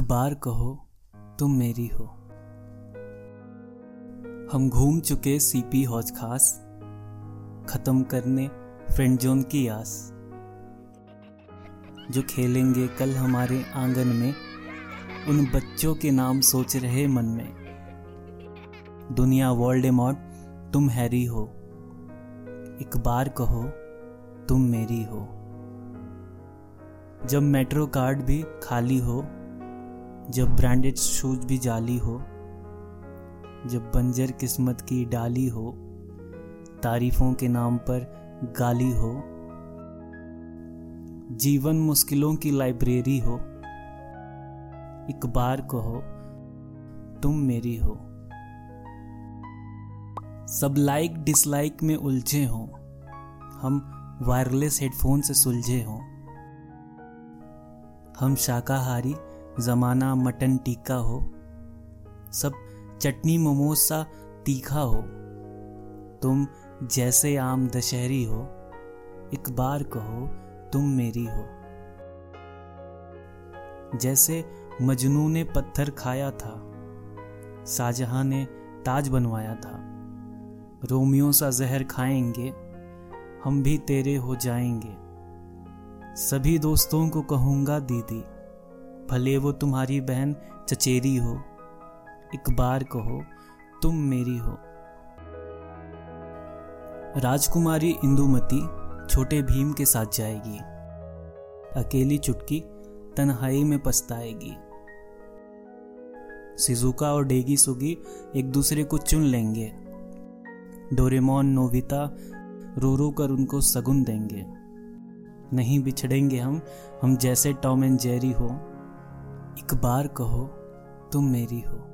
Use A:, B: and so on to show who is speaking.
A: बार कहो, तुम मेरी हो। हम घूम चुके सीपी हौज खास, खत्म करने फ्रेंड जोन की आस। जो खेलेंगे कल हमारे आँगन में, उन बच्चों के नाम सोच रहे मन में। दुनिया वर्ल्ड एमॉट तुम हैरी हो। एक बार कहो, तुम मेरी हो। जब मेट्रो कार्ड भी खाली हो जब ब्रांडेड शूज़ भी जाली हो, जब बंजर किस्मत की डाली हो, तारीफों के नाम पर गाली हो, जीवन मुश्किलों की लाइब्रेरी हो, एक बार कहो, तुम मेरी हो। सब लाइक डिसलाइक में उलझे हों, हम वायरलेस हेडफोन से सुलझे हों। हम शाकाहारी जमाना मटन टीका हो, सब चटनी मोमोज सा तीखा हो। तुम जैसे आम दशहरी हो, एक बार कहो तुम मेरी हो। जैसे मजनू ने पत्थर खाया था, शाहजहां ने ताज बनवाया था, रोमियो सा जहर खाएँगे, हम भी तेरे हो जाएँगे। सभी दोस्तों को कहूँगा दीदी। भले वो तुम्हारी बहन चचेरी हो एक बार कहो, तुम मेरी हो। राजकुमारी इंदुमती छोटे भीम के साथ जाएगी। अकेली चुटकी तन्हाई में पछताएगी। सिजुका और डेगी सुगी एक दूसरे को चुन लेंगे। डोरेमोन, नोविता रो रो कर उनको सगुन देंगे। नहीं बिछड़ेंगे हम हम जैसे टॉम एंड जेरी हो। एक बार कहो तुम मेरी हो।